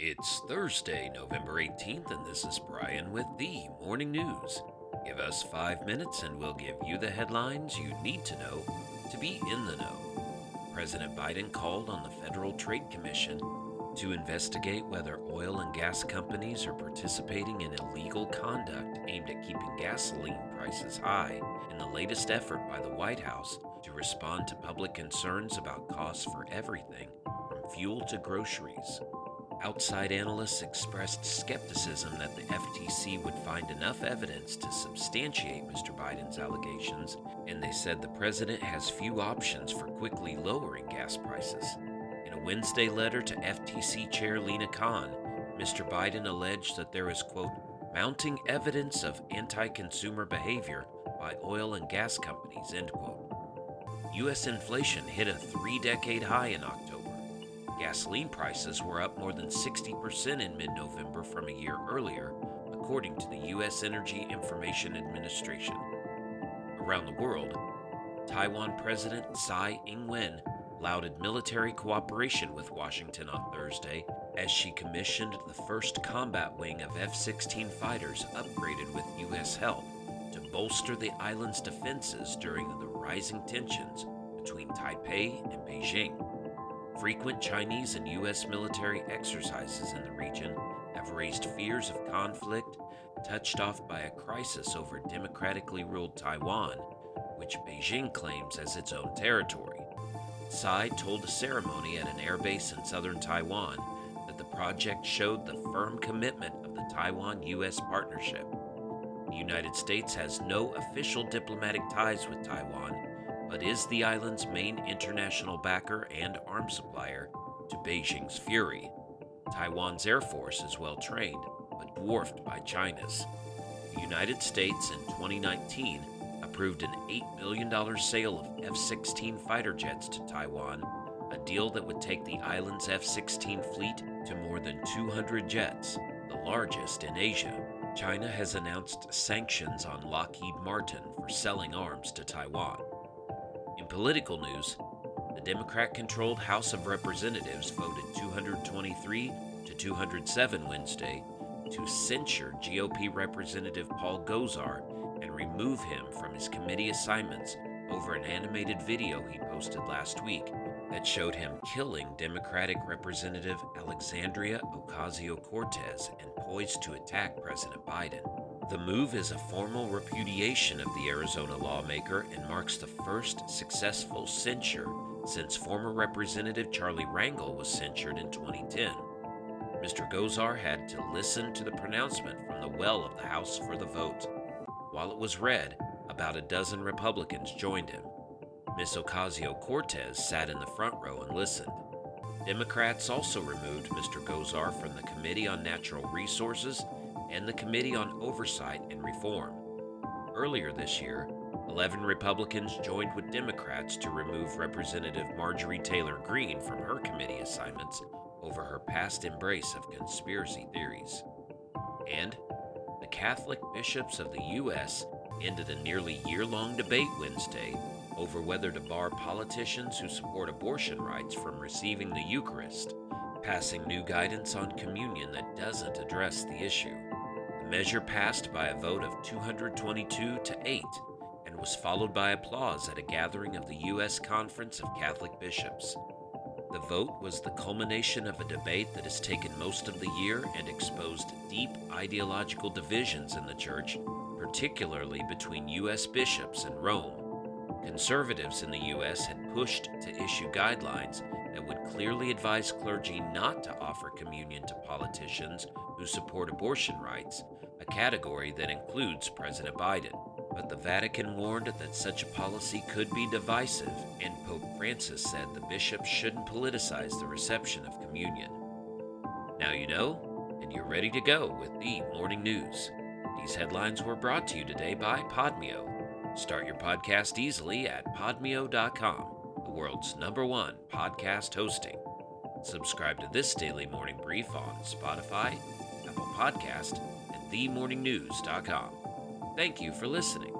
It's Thursday, November 18th, and this is Brian with the Morning News. Give us five minutes and we'll give you the headlines you need to know to be in the know. President Biden called on the Federal Trade Commission to investigate whether oil and gas companies are participating in illegal conduct aimed at keeping gasoline prices high in the latest effort by the White House to respond to public concerns about costs for everything from fuel to groceries. Outside analysts expressed skepticism that the FTC would find enough evidence to substantiate Mr. Biden's allegations, and they said the president has few options for quickly lowering gas prices. In a Wednesday letter to FTC Chair Lina Khan, Mr. Biden alleged that there is, quote, mounting evidence of anti consumer behavior by oil and gas companies, end quote. U.S. inflation hit a three decade high in October Gasoline prices were up more than 60% in mid November from a year earlier, according to the U.S. Energy Information Administration. Around the world, Taiwan President Tsai Ing wen lauded military cooperation with Washington on Thursday as she commissioned the first combat wing of F 16 fighters upgraded with U.S. help to bolster the island's defenses during the rising tensions between Taipei and Beijing. Frequent Chinese and U.S. military exercises in the region have raised fears of conflict, touched off by a crisis over democratically ruled Taiwan, which Beijing claims as its own territory. Tsai told a ceremony at an airbase in southern Taiwan that the project showed the firm commitment of the Taiwan U.S. partnership. The United States has no official diplomatic ties with Taiwan but is the island's main international backer and arms supplier to Beijing's Fury. Taiwan's Air Force is well trained, but dwarfed by China's. The United States in 2019 approved an $8 billion sale of F 16 fighter jets to Taiwan, a deal that would take the island's F 16 fleet to more than 200 jets, the largest in Asia. China has announced sanctions on Lockheed Martin for selling arms to Taiwan political news, the Democrat controlled House of Representatives voted 223 to 207 Wednesday to censure GOP Representative Paul Gosar and remove him from his committee assignments over an animated video he posted last week that showed him killing Democratic Representative Alexandria Ocasio Cortez and poised to attack President Biden. The move is a formal repudiation of the Arizona lawmaker and marks the first successful censure since former Representative Charlie Rangel was censured in 2010. Mr. Gosar had to listen to the pronouncement from the well of the House for the vote. While it was read, about a dozen Republicans joined him. Miss Ocasio Cortez sat in the front row and listened. Democrats also removed Mr. Gosar from the Committee on Natural Resources and the Committee on Oversight and Reform. Earlier this year, 11 Republicans joined with Democrats to remove Representative Marjorie Taylor Greene from her committee assignments over her past embrace of conspiracy theories. And the Catholic bishops of the U.S. ended a nearly year long debate Wednesday over whether to bar politicians who support abortion rights from receiving the Eucharist, passing new guidance on communion that doesn't address the issue measure passed by a vote of 222 to 8 and was followed by applause at a gathering of the U.S. Conference of Catholic Bishops. The vote was the culmination of a debate that has taken most of the year and exposed deep ideological divisions in the Church, particularly between U.S. bishops and Rome. Conservatives in the U.S. had pushed to issue guidelines that would clearly advise clergy not to offer communion to politicians who support abortion rights, a category that includes President Biden. But the Vatican warned that such a policy could be divisive, and Pope Francis said the bishops shouldn't politicize the reception of communion. Now you know, and you're ready to go with the morning news. These headlines were brought to you today by Podmeo. Start your podcast easily at podmeo.com, world's number one podcast hosting. Subscribe to this daily morning brief on Spotify, Apple Podcast, and themorningnews.com. Thank you for listening.